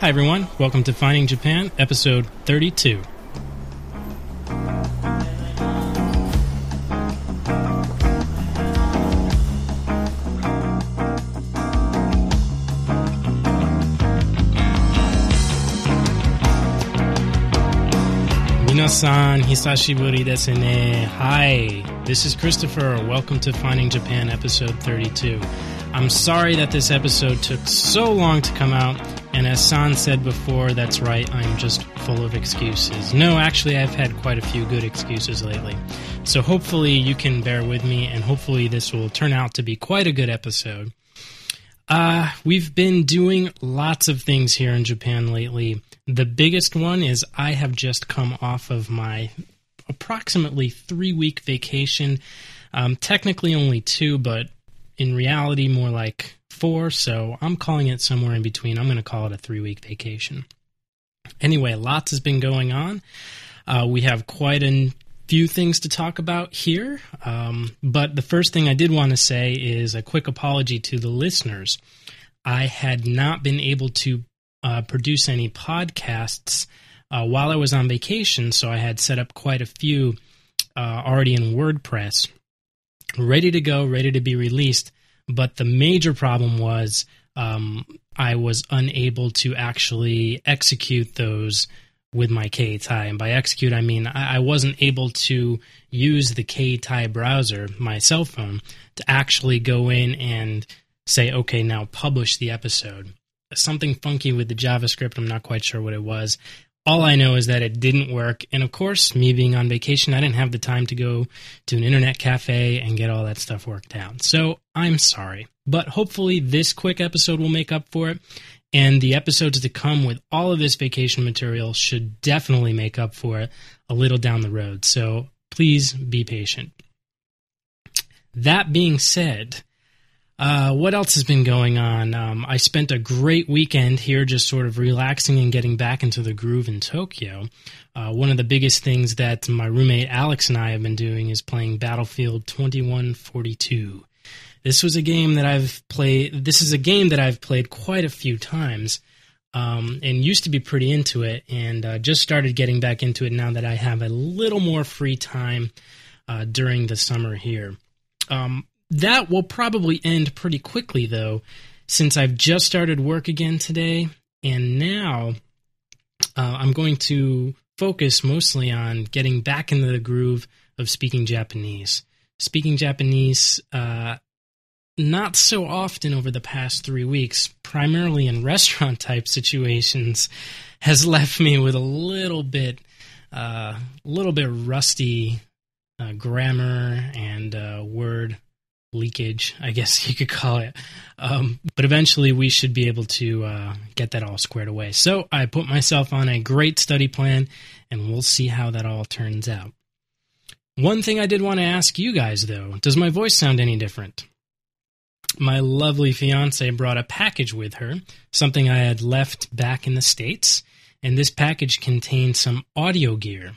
Hi, everyone. Welcome to Finding Japan, episode 32. Minasan, hisashiburi desu ne. Hi, this is Christopher. Welcome to Finding Japan, episode 32. I'm sorry that this episode took so long to come out, and as San said before, that's right, I'm just full of excuses. No, actually, I've had quite a few good excuses lately. So hopefully you can bear with me, and hopefully this will turn out to be quite a good episode. Uh, we've been doing lots of things here in Japan lately. The biggest one is I have just come off of my approximately three week vacation. Um, technically only two, but in reality, more like four. So I'm calling it somewhere in between. I'm going to call it a three week vacation. Anyway, lots has been going on. Uh, we have quite a few things to talk about here. Um, but the first thing I did want to say is a quick apology to the listeners. I had not been able to uh, produce any podcasts uh, while I was on vacation, so I had set up quite a few uh, already in WordPress, ready to go, ready to be released. But the major problem was um, I was unable to actually execute those with my Keitai. And by execute, I mean I, I wasn't able to use the Keitai browser, my cell phone, to actually go in and say, okay, now publish the episode. Something funky with the JavaScript, I'm not quite sure what it was. All I know is that it didn't work. And of course, me being on vacation, I didn't have the time to go to an internet cafe and get all that stuff worked out. So I'm sorry. But hopefully, this quick episode will make up for it. And the episodes to come with all of this vacation material should definitely make up for it a little down the road. So please be patient. That being said, uh, what else has been going on? Um, I spent a great weekend here just sort of relaxing and getting back into the groove in Tokyo. Uh, one of the biggest things that my roommate Alex and I have been doing is playing Battlefield 2142. This was a game that I've played. This is a game that I've played quite a few times, um, and used to be pretty into it, and uh, just started getting back into it now that I have a little more free time uh, during the summer here. Um, that will probably end pretty quickly, though, since I've just started work again today, and now uh, I'm going to focus mostly on getting back into the groove of speaking Japanese. Speaking Japanese uh, not so often over the past three weeks, primarily in restaurant type situations, has left me with a little bit, a uh, little bit rusty uh, grammar and uh, word leakage, I guess you could call it. Um, but eventually, we should be able to uh, get that all squared away. So I put myself on a great study plan, and we'll see how that all turns out. One thing I did want to ask you guys, though does my voice sound any different? my lovely fiance brought a package with her, something I had left back in the States. And this package contained some audio gear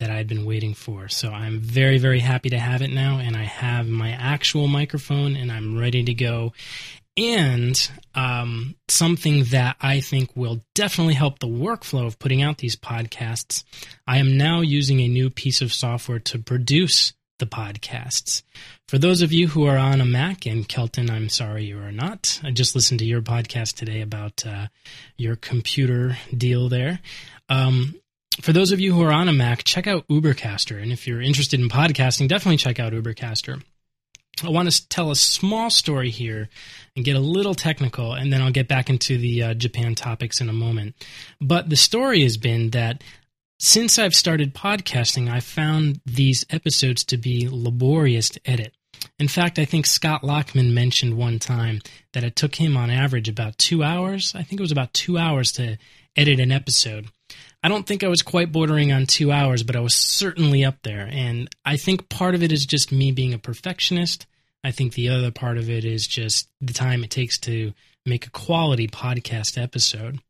that I had been waiting for. So I'm very, very happy to have it now. And I have my actual microphone and I'm ready to go. And um, something that I think will definitely help the workflow of putting out these podcasts. I am now using a new piece of software to produce the podcasts. For those of you who are on a Mac, and Kelton, I'm sorry you are not. I just listened to your podcast today about uh, your computer deal there. Um, for those of you who are on a Mac, check out Ubercaster. And if you're interested in podcasting, definitely check out Ubercaster. I want to tell a small story here and get a little technical, and then I'll get back into the uh, Japan topics in a moment. But the story has been that since I've started podcasting, I've found these episodes to be laborious to edit. In fact, I think Scott Lockman mentioned one time that it took him on average about two hours. I think it was about two hours to edit an episode. I don't think I was quite bordering on two hours, but I was certainly up there. And I think part of it is just me being a perfectionist. I think the other part of it is just the time it takes to make a quality podcast episode.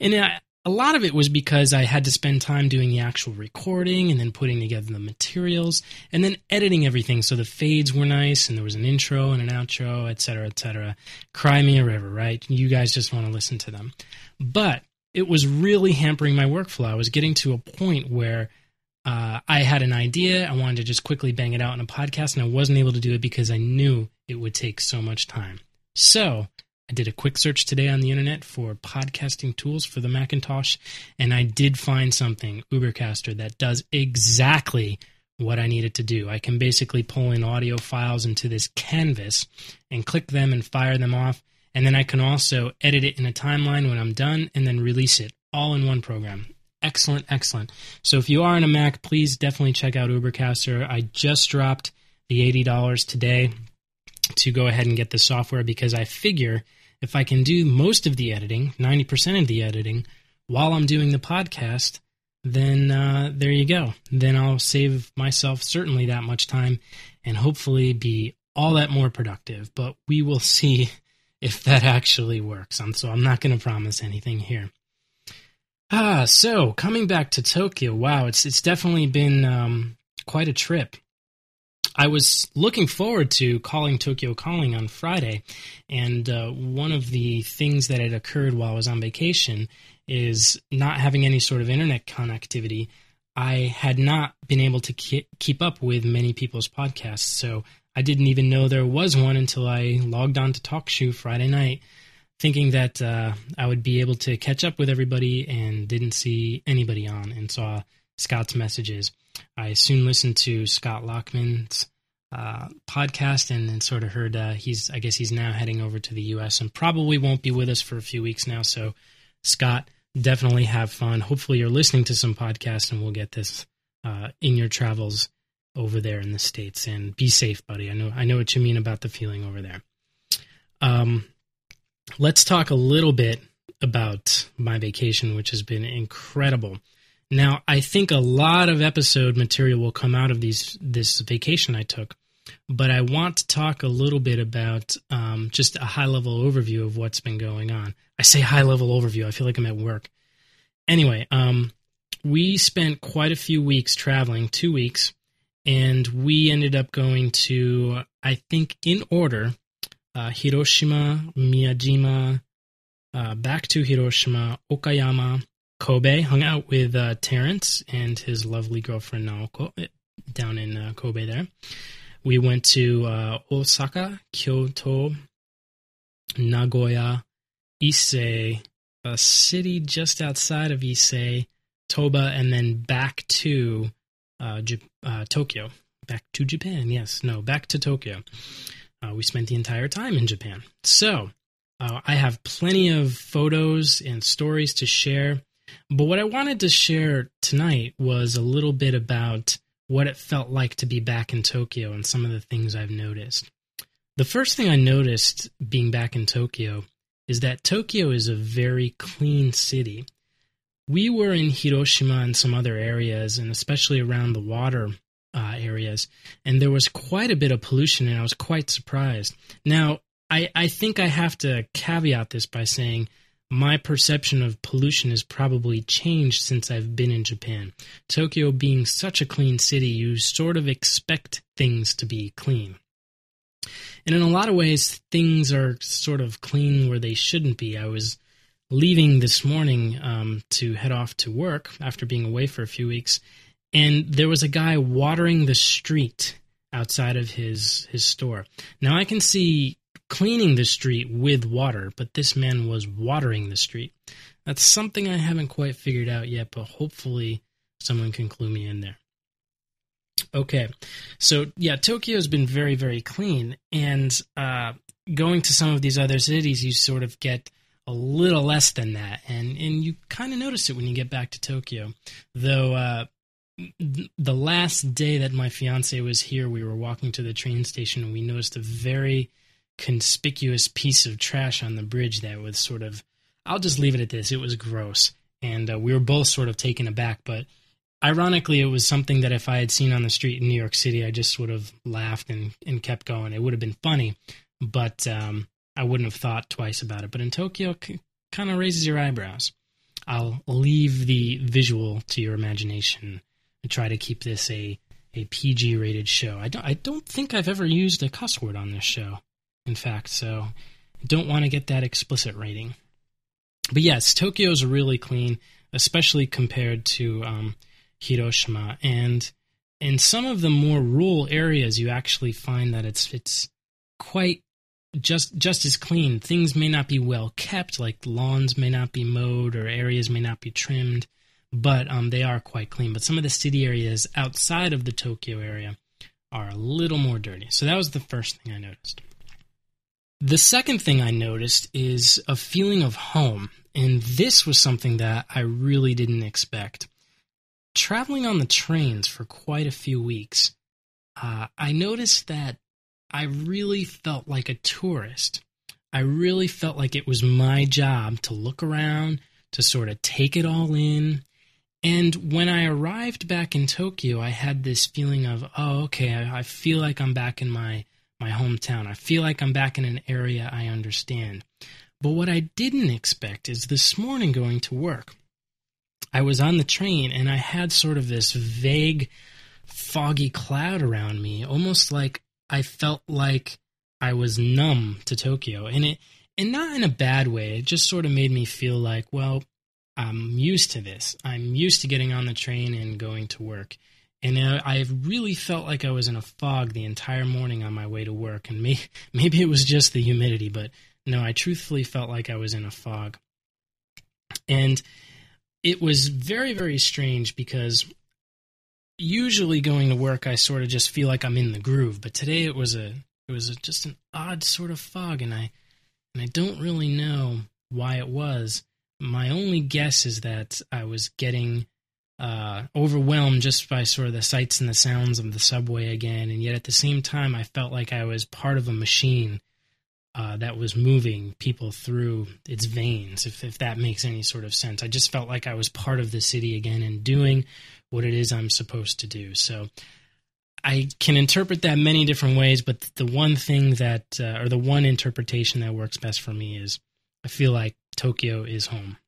And I, a lot of it was because I had to spend time doing the actual recording and then putting together the materials and then editing everything so the fades were nice and there was an intro and an outro, etc., etc. Cry me a river, right? You guys just want to listen to them. But it was really hampering my workflow. I was getting to a point where uh, I had an idea. I wanted to just quickly bang it out in a podcast, and I wasn't able to do it because I knew it would take so much time. So I did a quick search today on the internet for podcasting tools for the Macintosh, and I did find something, Ubercaster, that does exactly what I needed to do. I can basically pull in audio files into this canvas and click them and fire them off. And then I can also edit it in a timeline when I'm done and then release it all in one program. Excellent, excellent. So if you are on a Mac, please definitely check out Ubercaster. I just dropped the $80 today to go ahead and get the software because I figure if I can do most of the editing, 90% of the editing, while I'm doing the podcast, then uh, there you go. Then I'll save myself certainly that much time and hopefully be all that more productive. But we will see if that actually works. I'm, so I'm not going to promise anything here. Ah, so coming back to Tokyo, wow, it's it's definitely been um, quite a trip. I was looking forward to calling Tokyo Calling on Friday, and uh, one of the things that had occurred while I was on vacation is not having any sort of internet connectivity. I had not been able to keep up with many people's podcasts, so I didn't even know there was one until I logged on to TalkShoe Friday night, thinking that uh, I would be able to catch up with everybody, and didn't see anybody on, and saw Scott's messages. I soon listened to Scott Lockman's uh, podcast and, and sort of heard uh, he's I guess he's now heading over to the U.S. and probably won't be with us for a few weeks now. So Scott, definitely have fun. Hopefully you're listening to some podcasts and we'll get this uh, in your travels over there in the states. And be safe, buddy. I know I know what you mean about the feeling over there. Um, let's talk a little bit about my vacation, which has been incredible. Now, I think a lot of episode material will come out of these this vacation I took, but I want to talk a little bit about um, just a high level overview of what's been going on. I say high level overview. I feel like I'm at work. Anyway, um, we spent quite a few weeks traveling, two weeks, and we ended up going to, I think, in order, uh, Hiroshima, Miyajima, uh, back to Hiroshima, Okayama, Kobe, hung out with uh, Terrence and his lovely girlfriend Naoko eh, down in uh, Kobe there. We went to uh, Osaka, Kyoto, Nagoya, Ise, a city just outside of Ise, Toba, and then back to uh, J- uh, Tokyo. Back to Japan, yes. No, back to Tokyo. Uh, we spent the entire time in Japan. So, I have plenty of photos and stories to share but what I wanted to share tonight was a little bit about what it felt like to be back in Tokyo and some of the things I've noticed. The first thing I noticed being back in Tokyo is that Tokyo is a very clean city. We were in Hiroshima and some other areas, and especially around the water uh, areas, and there was quite a bit of pollution, and I was quite surprised. Now, I, I think I have to caveat this by saying my perception of pollution has probably changed since I've been in Japan. Tokyo being such a clean city, you sort of expect things to be clean. And in a lot of ways, things are sort of clean where they shouldn't be. I was leaving this morning um, to head off to work after being away for a few weeks, and there was a guy watering the street outside of his his store. Now I can see cleaning the street with water, but this man was watering the street. That's something I haven't quite figured out yet, but hopefully someone can clue me in there. Okay, so yeah, Tokyo has been very, very clean, and uh, going to some of these other cities, you sort of get a little less than that, and and you kind of notice it when you get back to Tokyo. Though uh, the last day that my fiance was here, we were walking to the train station, and we noticed a very conspicuous piece of trash on the bridge that was sort of I'll just leave it at this. It was gross. And uh, we were both sort of taken aback, but ironically, it was something that if I had seen on the street in New York City, I just would have laughed and, and kept going. It would have been funny, but um, I wouldn't have thought twice about it. But in Tokyo, c- kind of raises your eyebrows. I'll leave the visual to your imagination and try to keep this a, a PG rated show. I don't, I don't think I've ever used a cuss word on this show in fact, so don't want to get that explicit rating. but yes, Tokyo is really clean, especially compared to um, Hiroshima. And in some of the more rural areas, you actually find that it's it's quite just just as clean. Things may not be well kept, like lawns may not be mowed or areas may not be trimmed, but um, they are quite clean. But some of the city areas outside of the Tokyo area are a little more dirty. So that was the first thing I noticed. The second thing I noticed is a feeling of home, and this was something that I really didn't expect. Traveling on the trains for quite a few weeks, uh, I noticed that I really felt like a tourist. I really felt like it was my job to look around, to sort of take it all in. And when I arrived back in Tokyo, I had this feeling of, oh, okay, I, feel like I'm back in my my hometown. I feel like I'm back in an area I understand. But what I didn't expect is this morning going to work, I was on the train and I had sort of this vague, foggy cloud around me, almost like I felt like I was numb to Tokyo. And it, and not in a bad way. It just sort of made me feel like, well, I'm used to this. I'm used to getting on the train and going to work. And uh, I really felt like I was in a fog the entire morning on my way to work. And may, maybe it was just the humidity, but no, I truthfully felt like I was in a fog. And it was very, very strange because usually going to work, I sort of just feel like I'm in the groove. But today it was a, it was a, just an odd sort of fog, and I, and I don't really know why it was. My only guess is that I was getting uh, overwhelmed just by sort of the sights and the sounds of the subway again, and yet at the same time, I felt like I was part of a machine uh, that was moving people through its veins, if, if that makes any sort of sense. I just felt like I was part of the city again and doing what it is I'm supposed to do. So I can interpret that many different ways, but the one thing that, uh, or the one interpretation that works best for me is I feel like Tokyo is home.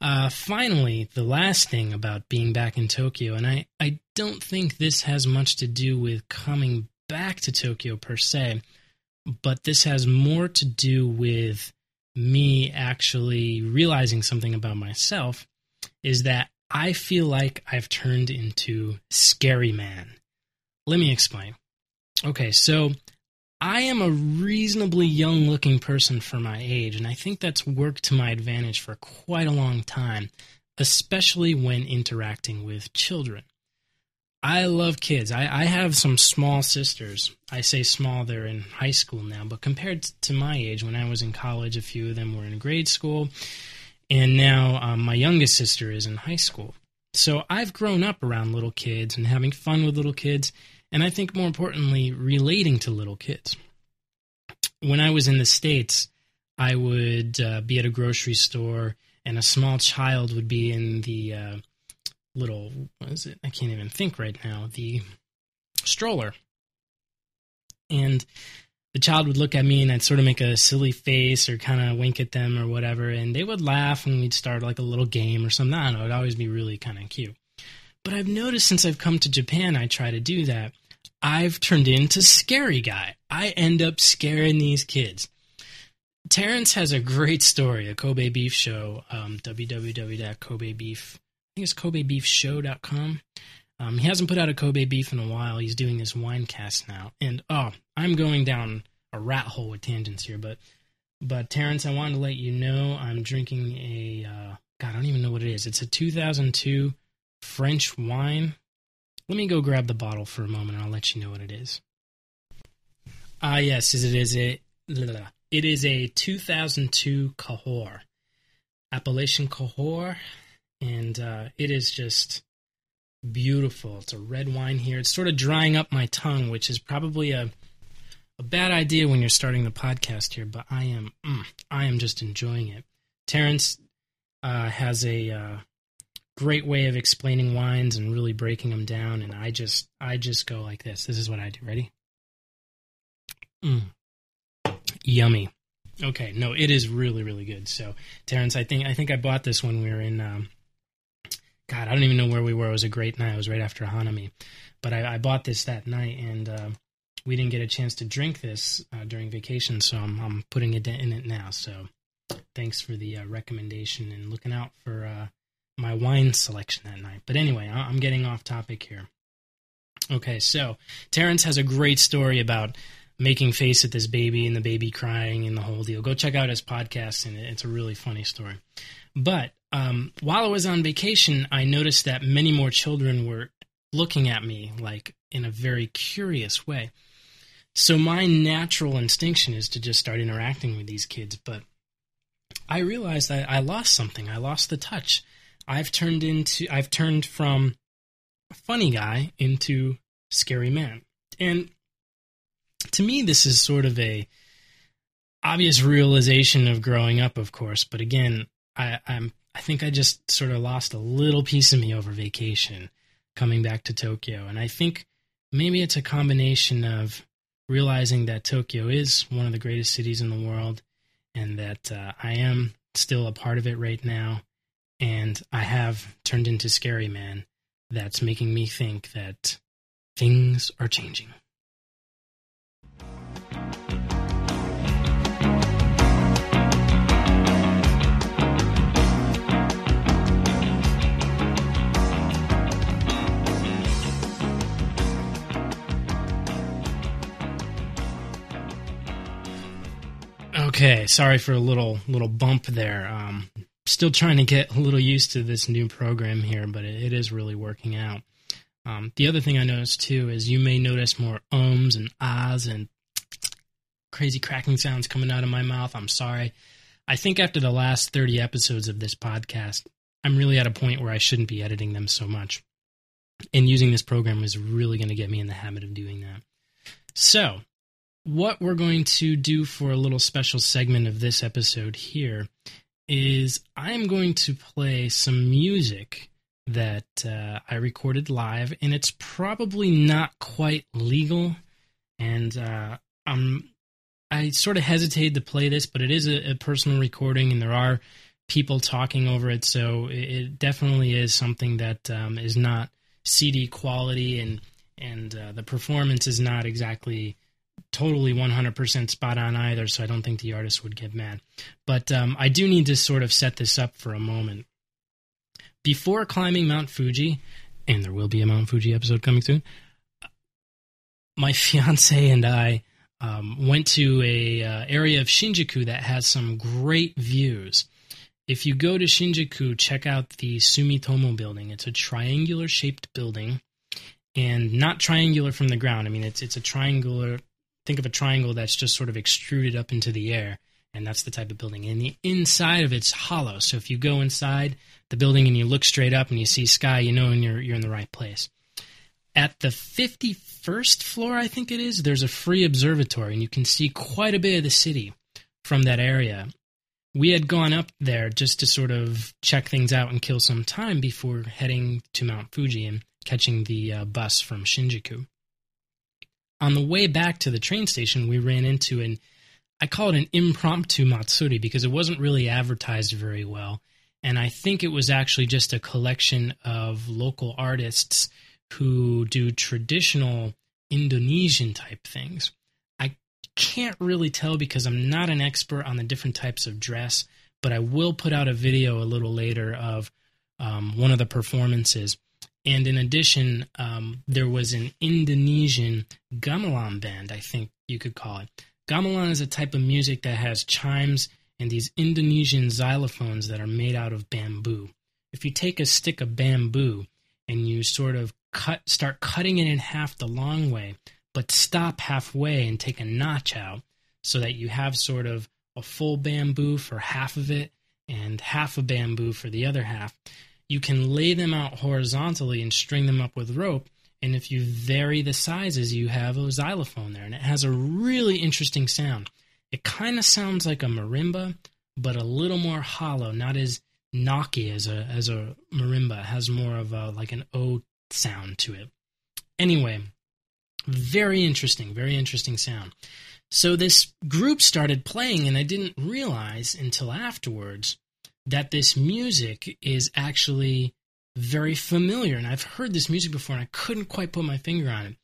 Uh, finally, the last thing about being back in Tokyo, and I, I don't think this has much to do with coming back to Tokyo per se, but this has more to do with me actually realizing something about myself is that I feel like I've turned into Scary Man. Let me explain. Okay, so I am a reasonably young looking person for my age, and I think that's worked to my advantage for quite a long time, especially when interacting with children. I love kids. I, I have some small sisters. I say small, they're in high school now, but compared to my age, when I was in college, a few of them were in grade school, and now um, my youngest sister is in high school. So I've grown up around little kids and having fun with little kids, and I think more importantly, relating to little kids. When I was in the States, I would uh, be at a grocery store, and a small child would be in the uh, little, what is it? I can't even think right now, the stroller. And the child would look at me and I'd sort of make a silly face or kind of wink at them or whatever, and they would laugh and we'd start like a little game or something. I don't know, it'd always be really kind of cute. But I've noticed since I've come to Japan, I try to do that. I've turned into scary guy. I end up scaring these kids. Terrence has a great story, a Kobe Beef Show, um, www.kobebeef. I think it's KobeBeefShow.com. Um, he hasn't put out a Kobe beef in a while. He's doing this wine cast now, and oh, I'm going down a rat hole with tangents here. But but Terrence, I wanted to let you know I'm drinking a uh, God, I don't even know what it is. It's a 2002 French wine. Let me go grab the bottle for a moment, and I'll let you know what it is. Ah, yes, it is a it is a 2002 Cahors, Appellation Cahors, and uh, it is just beautiful. It's a red wine here. It's sort of drying up my tongue, which is probably a a bad idea when you're starting the podcast here, but I am mm, I am just enjoying it. Terrence uh, has a uh, great way of explaining wines and really breaking them down, and I just I just go like this. This is what I do. Ready? Mm. Yummy. Okay, no, it is really really good. So, Terrence, I think I think I bought this when we were in um, God, I don't even know where we were. It was a great night. It was right after Hanami. But I, I bought this that night, and uh, we didn't get a chance to drink this uh, during vacation, so I'm, I'm putting it in it now. So thanks for the uh, recommendation and looking out for uh, my wine selection that night. But anyway, I'm getting off topic here. Okay, so Terrence has a great story about making face at this baby and the baby crying and the whole deal. Go check out his podcast, and it's a really funny story. But um, while I was on vacation, I noticed that many more children were looking at me like in a very curious way. So my natural instinction is to just start interacting with these kids, but I realized that I lost something. I lost the touch. I've turned into I've turned from a funny guy into scary man. And to me this is sort of a obvious realization of growing up, of course, but again, I, I'm I think I just sort of lost a little piece of me over vacation coming back to Tokyo. And I think maybe it's a combination of realizing that Tokyo is one of the greatest cities in the world and that uh, I am still a part of it right now. And I have turned into Scary Man that's making me think that things are changing. Okay, sorry for a little little bump there. Um, still trying to get a little used to this new program here, but it, it is really working out. Um, the other thing I noticed too is you may notice more ums and ahs and crazy cracking sounds coming out of my mouth. I'm sorry. I think after the last 30 episodes of this podcast, I'm really at a point where I shouldn't be editing them so much. And using this program is really going to get me in the habit of doing that. So, what we're going to do for a little special segment of this episode here is I'm going to play some music that uh, I recorded live, and it's probably not quite legal. And uh, I'm I sort of hesitated to play this, but it is a, a, personal recording, and there are people talking over it, so it, it definitely is something that um, is not CD quality, and and uh, the performance is not exactly totally 100% spot on either, so I don't think the artist would get mad. But um, I do need to sort of set this up for a moment. Before climbing Mount Fuji, and there will be a Mount Fuji episode coming soon, my fiance and I um, went to a uh, area of Shinjuku that has some great views. If you go to Shinjuku, check out the Sumitomo building. It's a triangular shaped building and not triangular from the ground. I mean, it's it's a triangular think of a triangle that's just sort of extruded up into the air, and that's the type of building. And the inside of it's hollow. So if you go inside the building and you look straight up and you see sky, you know you're you're in the right place. At the 51st floor, I think it is, there's a free observatory, and you can see quite a bit of the city from that area. We had gone up there just to sort of check things out and kill some time before heading to Mount Fuji and catching the uh, bus from Shinjuku on the way back to the train station, we ran into an I call it an impromptu Matsuri because it wasn't really advertised very well. And I think it was actually just a collection of local artists who do traditional Indonesian type things. I can't really tell because I'm not an expert on the different types of dress, but I will put out a video a little later of um, one of the performances. And in addition, um, there was an Indonesian gamelan band, I think you could call it. Gamelan is a type of music that has chimes and these Indonesian xylophones that are made out of bamboo. If you take a stick of bamboo and you sort of cut, start cutting it in half the long way, but stop halfway and take a notch out so that you have sort of a full bamboo for half of it and half a bamboo for the other half you can lay them out horizontally and string them up with rope. And if you vary the sizes, you have a xylophone there. And it has a really interesting sound. It kind of sounds like a marimba, but a little more hollow, not as knocky as a as a marimba. It has more of a like an O sound to it. Anyway, very interesting, very interesting sound. So this group started playing, and I didn't realize until afterwards that this music is actually very familiar. And I've heard this music before and I couldn't quite put my finger on it.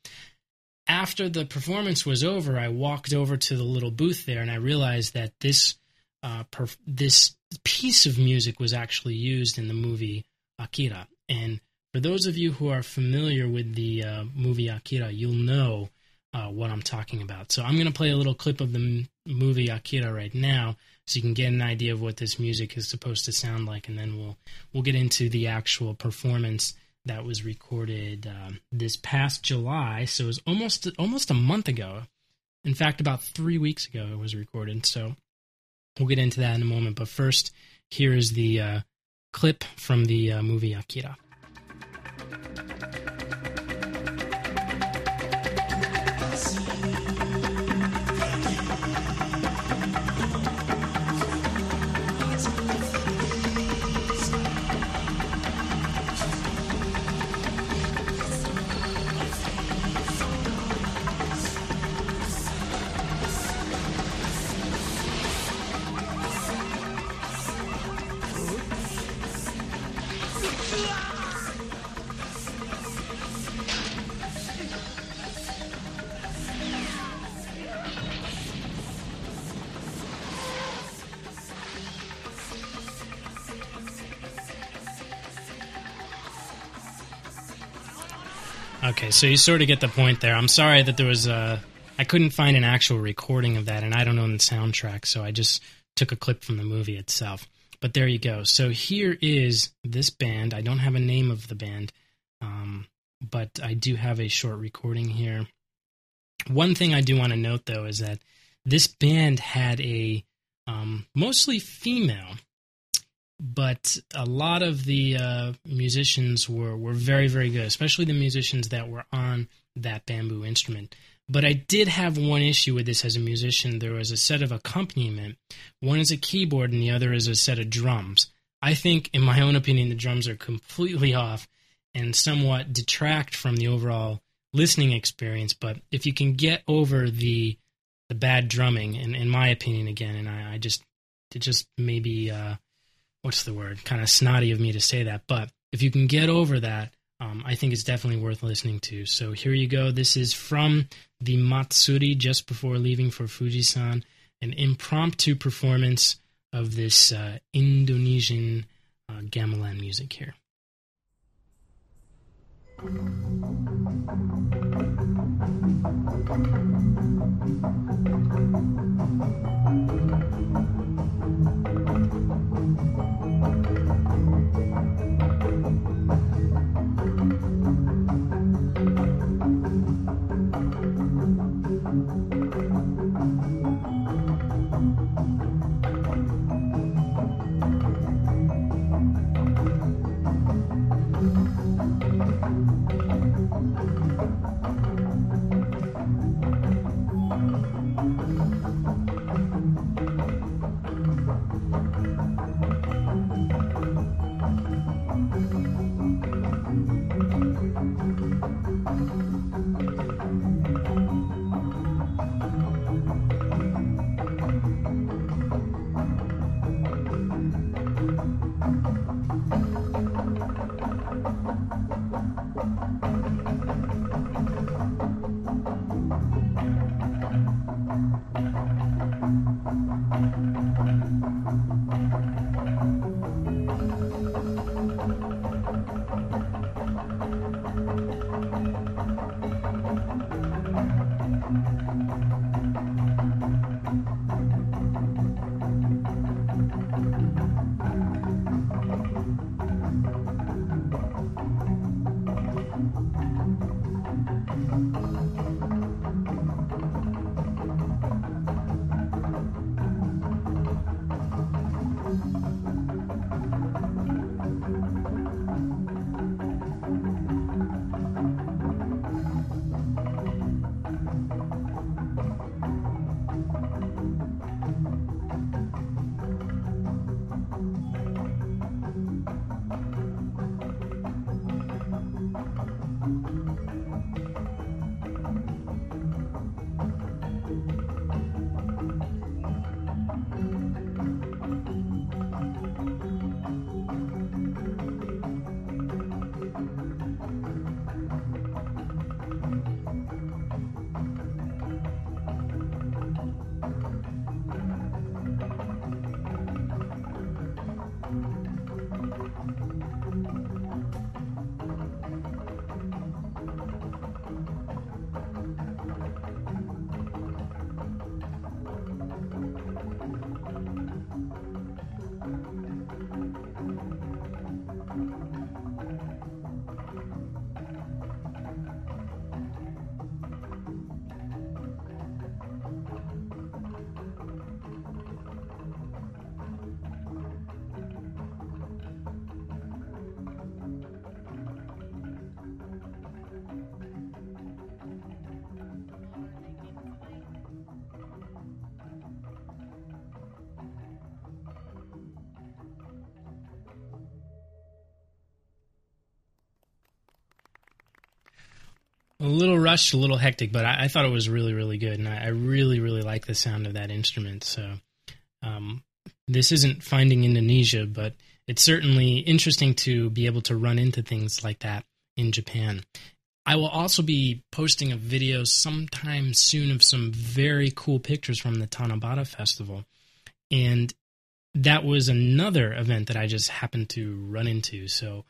After the performance was over, I walked over to the little booth there and I realized that this uh, perf- this piece of music was actually used in the movie Akira. And for those of you who are familiar with the uh, movie Akira, you'll know uh, what I'm talking about. So I'm going to play a little clip of the m- movie Akira right now, so you can get an idea of what this music is supposed to sound like, and then we'll we'll get into the actual performance that was recorded um, this past July. So it was almost almost a month ago. In fact, about three weeks ago, it was recorded. So we'll get into that in a moment. But first, here is the uh, clip from the uh, movie Akira. Okay, so you sort of get the point there. I'm sorry that there was a. I couldn't find an actual recording of that, and I don't own the soundtrack, so I just took a clip from the movie itself. But there you go. So here is this band. I don't have a name of the band, um, but I do have a short recording here. One thing I do want to note, though, is that this band had a um, mostly female but a lot of the uh, musicians were, were very, very good, especially the musicians that were on that bamboo instrument. But I did have one issue with this as a musician. There was a set of accompaniment. One is a keyboard, and the other is a set of drums. I think, in my own opinion, the drums are completely off and somewhat detract from the overall listening experience. But if you can get over the the bad drumming, and in my opinion, again, and I, I just it just maybe uh, what's the word? Kind of snotty of me to say that, but if you can get over that, um, I think it's definitely worth listening to. So here you go. This is from the Matsuri just before leaving for Fujisan, an impromptu performance of this uh, Indonesian uh, gamelan music here. A little rushed, a little hectic, but I, I thought it was really, really good, and I, I, really, really like the sound of that instrument. So, um, this isn't finding Indonesia, but it's certainly interesting to be able to run into things like that in Japan. I will also be posting a video sometime soon of some very cool pictures from the Tanabata Festival. And that was another event that I just happened to run into. So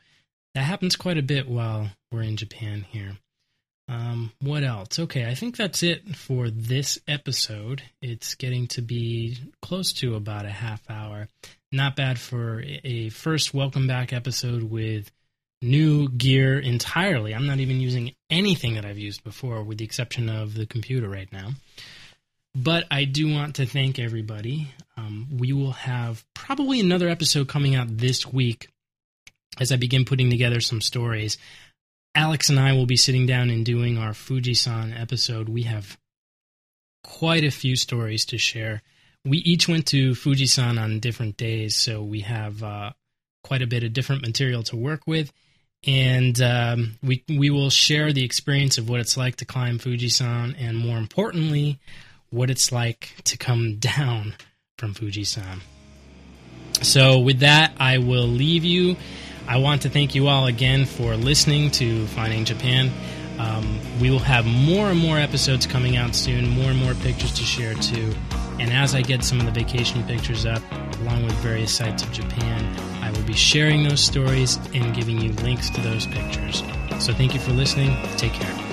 that happens quite a bit while we're in Japan here. Um, what else? Okay, I think that's it for this episode. It's getting to be close to about a half hour. Not bad for a first welcome back episode with new gear entirely. I'm not even using anything that I've used before, with the exception of the computer right now. But I do want to thank everybody. Um, we will have probably another episode coming out this week as I begin putting together some stories. Alex and I will be sitting down and doing our Fujisan episode. We have quite a few stories to share. We each went to Fujisan on different days, so we have uh, quite a bit of different material to work with. And um, we we will share the experience of what it's like to climb Fujisan, and more importantly, what it's like to come down from Fujisan. So, with that, I will leave you. I want to thank you all again for listening to Finding Japan. Um, we will have more and more episodes coming out soon, more and more pictures to share too. And as I get some of the vacation pictures up, along with various sites of Japan, I will be sharing those stories and giving you links to those pictures. So thank you for listening. Take care.